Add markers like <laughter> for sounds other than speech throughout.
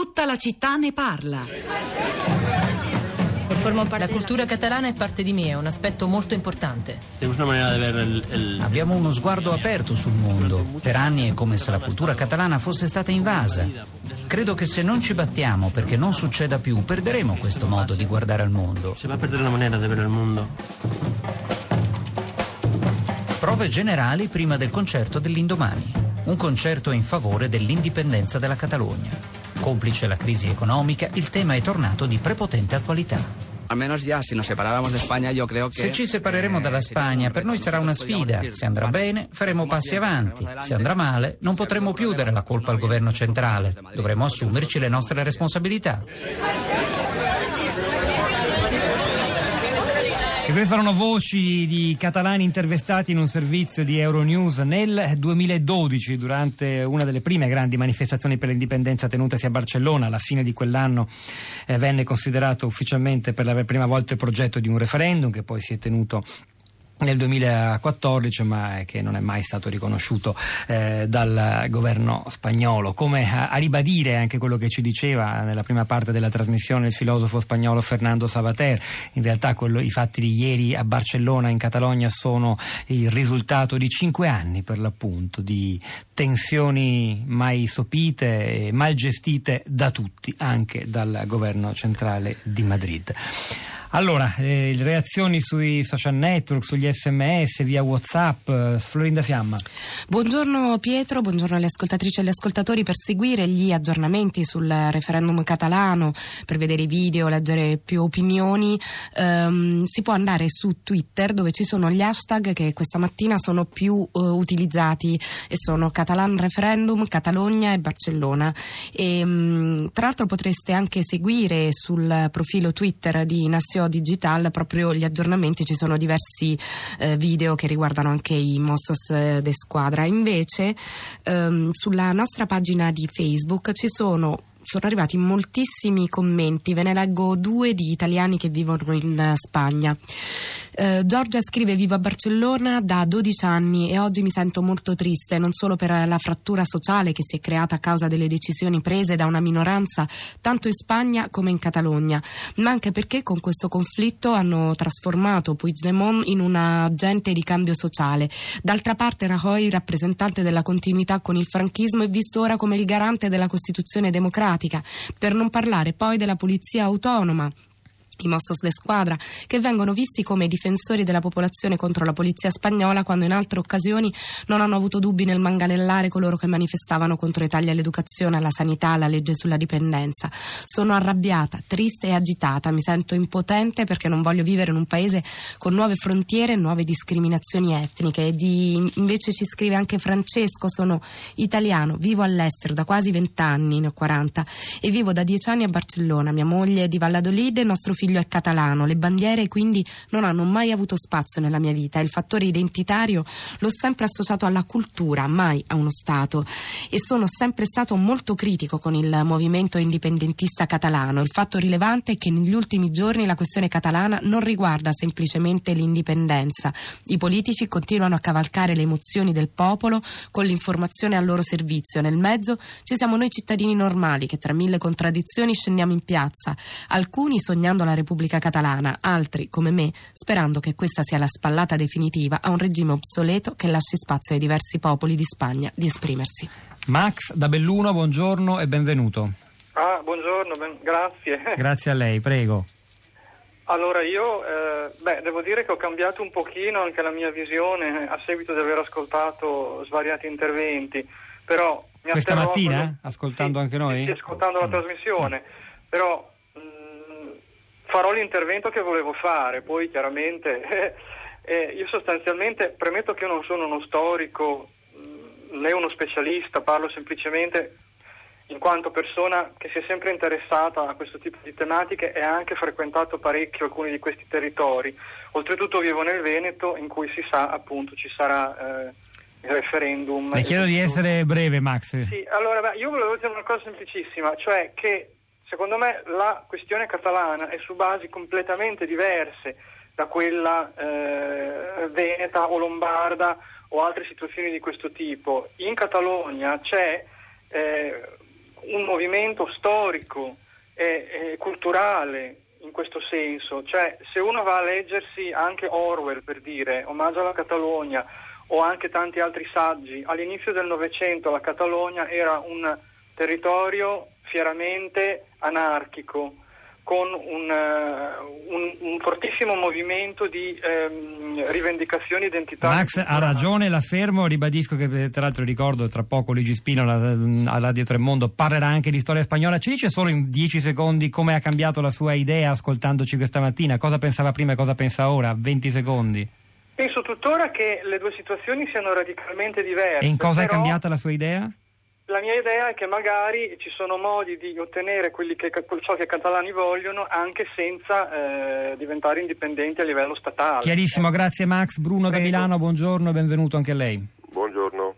Tutta la città ne parla. La cultura catalana è parte di me, è un aspetto molto importante. Abbiamo uno sguardo aperto sul mondo. Per anni è come se la cultura catalana fosse stata invasa. Credo che se non ci battiamo perché non succeda più, perderemo questo modo di guardare al mondo. Si va a perdere la maniera di vedere il mondo. Prove generali prima del concerto dell'indomani. Un concerto in favore dell'indipendenza della Catalogna. Complice la crisi economica, il tema è tornato di prepotente attualità. Se ci separeremo dalla Spagna, per noi sarà una sfida. Se andrà bene, faremo passi avanti. Se andrà male, non potremo più dare la colpa al governo centrale. Dovremo assumerci le nostre responsabilità. E queste erano voci di catalani intervistati in un servizio di Euronews nel 2012, durante una delle prime grandi manifestazioni per l'indipendenza tenutesi a Barcellona. Alla fine di quell'anno eh, venne considerato ufficialmente per la prima volta il progetto di un referendum che poi si è tenuto nel 2014 ma che non è mai stato riconosciuto eh, dal governo spagnolo. Come a, a, ribadire anche quello che ci diceva nella prima parte della trasmissione il filosofo spagnolo Fernando Sabater in realtà quello, i fatti di ieri a Barcellona in Catalogna sono il risultato di cinque anni per l'appunto di tensioni mai sopite e mal gestite da tutti anche dal governo centrale di Madrid allora, eh, reazioni sui social network, sugli sms, via Whatsapp. Eh, Florinda Fiamma. Buongiorno Pietro, buongiorno alle ascoltatrici e agli ascoltatori. Per seguire gli aggiornamenti sul referendum catalano, per vedere i video, leggere più opinioni, ehm, si può andare su Twitter dove ci sono gli hashtag che questa mattina sono più eh, utilizzati e sono Catalan Referendum, Catalogna e Barcellona. E, ehm, mh, tra l'altro potreste anche seguire sul profilo Twitter di Nazione Digital proprio gli aggiornamenti, ci sono diversi eh, video che riguardano anche i Mossos eh, de Squadra. Invece ehm, sulla nostra pagina di Facebook ci sono sono arrivati moltissimi commenti, ve ne leggo due di italiani che vivono in Spagna. Eh, Giorgia scrive vivo a Barcellona da 12 anni e oggi mi sento molto triste non solo per la frattura sociale che si è creata a causa delle decisioni prese da una minoranza tanto in Spagna come in Catalogna, ma anche perché con questo conflitto hanno trasformato Puigdemont in un agente di cambio sociale. D'altra parte Rajoy, rappresentante della continuità con il franchismo, è visto ora come il garante della Costituzione democratica, per non parlare poi della polizia autonoma i Mossos de Squadra, che vengono visti come difensori della popolazione contro la polizia spagnola quando in altre occasioni non hanno avuto dubbi nel manganellare coloro che manifestavano contro i tagli all'educazione, alla sanità, alla legge sulla dipendenza. Sono arrabbiata, triste e agitata, mi sento impotente perché non voglio vivere in un paese con nuove frontiere e nuove discriminazioni etniche. Di, invece ci scrive anche Francesco, sono italiano, vivo all'estero da quasi vent'anni, ne ho 40, e vivo da dieci anni a Barcellona. Mia moglie è di Valladolid e nostro figlio figlio è catalano, le bandiere quindi non hanno mai avuto spazio nella mia vita. Il fattore identitario l'ho sempre associato alla cultura, mai a uno Stato. E sono sempre stato molto critico con il movimento indipendentista catalano. Il fatto rilevante è che negli ultimi giorni la questione catalana non riguarda semplicemente l'indipendenza. I politici continuano a cavalcare le emozioni del popolo con l'informazione al loro servizio. Nel mezzo ci siamo noi cittadini normali che tra mille contraddizioni scendiamo in piazza, alcuni sognando la Repubblica Catalana, altri, come me, sperando che questa sia la spallata definitiva a un regime obsoleto che lasci spazio ai diversi popoli di Spagna di esprimersi. Max da Belluno, buongiorno e benvenuto. Ah, buongiorno, ben, grazie. <laughs> Grazie a lei, prego. Allora io eh, beh, devo dire che ho cambiato un pochino anche la mia visione a seguito di aver ascoltato svariati interventi, però mi Questa mattina, quello... ascoltando sì, anche noi? Sì, ascoltando la mm. trasmissione, però farò l'intervento che volevo fare, poi chiaramente <laughs> eh, io sostanzialmente premetto che io non sono uno storico mh, né uno specialista, parlo semplicemente in quanto persona che si è sempre interessata a questo tipo di tematiche e ha anche frequentato parecchio alcuni di questi territori. Oltretutto vivo nel Veneto in cui si sa appunto ci sarà eh, il referendum. Le chiedo di essere breve Max. Sì, allora beh, io volevo dire una cosa semplicissima, cioè che Secondo me la questione catalana è su basi completamente diverse da quella eh, veneta o lombarda o altre situazioni di questo tipo. In Catalogna c'è eh, un movimento storico e, e culturale in questo senso, cioè se uno va a leggersi anche Orwell per dire omaggio alla Catalogna o anche tanti altri saggi, all'inizio del Novecento la Catalogna era un territorio fieramente anarchico, con un, uh, un, un fortissimo movimento di um, rivendicazioni identitarie. Max ha ragione, la fermo, ribadisco che tra l'altro ricordo tra poco Luigi Spino a Radio Tremondo parlerà anche di storia spagnola, ci dice solo in dieci secondi come ha cambiato la sua idea ascoltandoci questa mattina, cosa pensava prima e cosa pensa ora, 20 secondi. Penso tuttora che le due situazioni siano radicalmente diverse. E in cosa però... è cambiata la sua idea? La mia idea è che magari ci sono modi di ottenere che, ciò che i catalani vogliono anche senza eh, diventare indipendenti a livello statale. Chiarissimo, grazie Max. Bruno Prego. da Milano, buongiorno, benvenuto anche a lei. Buongiorno.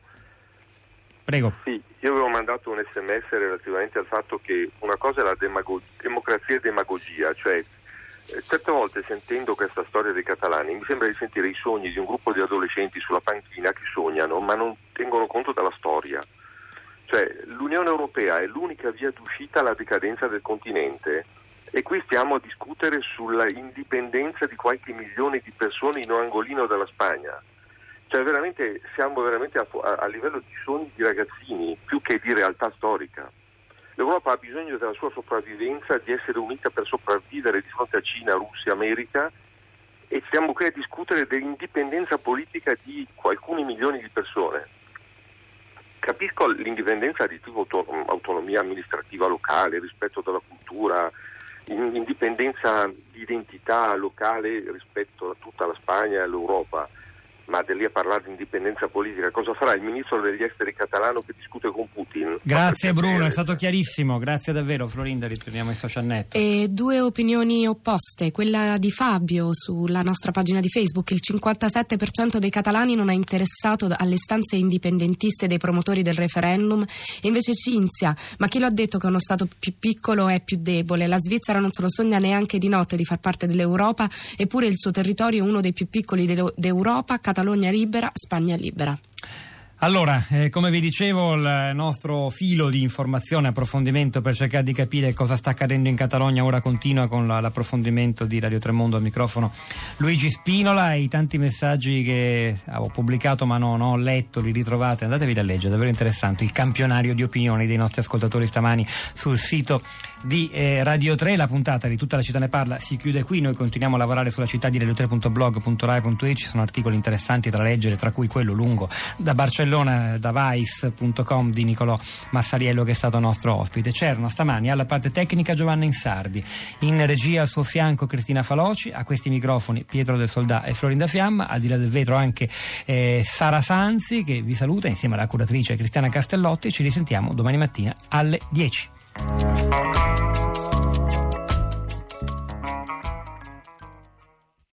Prego. Sì, io avevo mandato un sms relativamente al fatto che una cosa è la demago- democrazia e demagogia, cioè eh, certe volte sentendo questa storia dei catalani mi sembra di sentire i sogni di un gruppo di adolescenti sulla panchina che sognano ma non tengono conto della storia. Cioè, l'Unione Europea è l'unica via d'uscita alla decadenza del continente e qui stiamo a discutere sulla indipendenza di qualche milione di persone in un angolino della Spagna. Cioè, veramente, siamo veramente a, a, livello di sogni di ragazzini più che di realtà storica. L'Europa ha bisogno della sua sopravvivenza, di essere unita per sopravvivere di fronte a Cina, Russia, America e stiamo qui a discutere dell'indipendenza politica di alcuni milioni di persone. Capisco l'indipendenza di tipo autonomia amministrativa locale, rispetto della cultura, indipendenza di identità locale rispetto a tutta la Spagna e l'Europa ma da lì a parlare di indipendenza politica, cosa farà il ministro degli esteri catalano che discute con Putin? Grazie Bruno, è stato chiarissimo, grazie davvero Florinda, ritorniamo ai social net. E due opinioni opposte, quella di Fabio sulla nostra pagina di Facebook, il 57% dei catalani non è interessato alle stanze indipendentiste dei promotori del referendum, e invece Cinzia, ma chi lo ha detto che uno Stato più piccolo è più debole? La Svizzera non se lo sogna neanche di notte di far parte dell'Europa, eppure il suo territorio è uno dei più piccoli d'Europa, Catalogna Catalogna libera, Spagna libera. Allora, eh, come vi dicevo, il nostro filo di informazione approfondimento per cercare di capire cosa sta accadendo in Catalogna ora continua con la, l'approfondimento di Radio Tremondo al microfono Luigi Spinola e i tanti messaggi che ho pubblicato ma non ho letto, li ritrovate, andatevi a leggere, davvero interessante, il campionario di opinioni dei nostri ascoltatori stamani sul sito di eh, Radio 3, la puntata di tutta la città ne parla si chiude qui, noi continuiamo a lavorare sulla città di radio3.blog.rai.it, ci sono articoli interessanti da leggere, tra cui quello lungo da Barcellona Barcellona da Vice.com di Nicolò Massariello che è stato nostro ospite. C'erano stamani alla parte tecnica Giovanna Insardi, in regia al suo fianco Cristina Faloci, a questi microfoni Pietro del Soldà e Florinda Fiamma, al di là del vetro anche eh, Sara Sanzi che vi saluta insieme alla curatrice Cristiana Castellotti. Ci risentiamo domani mattina alle 10.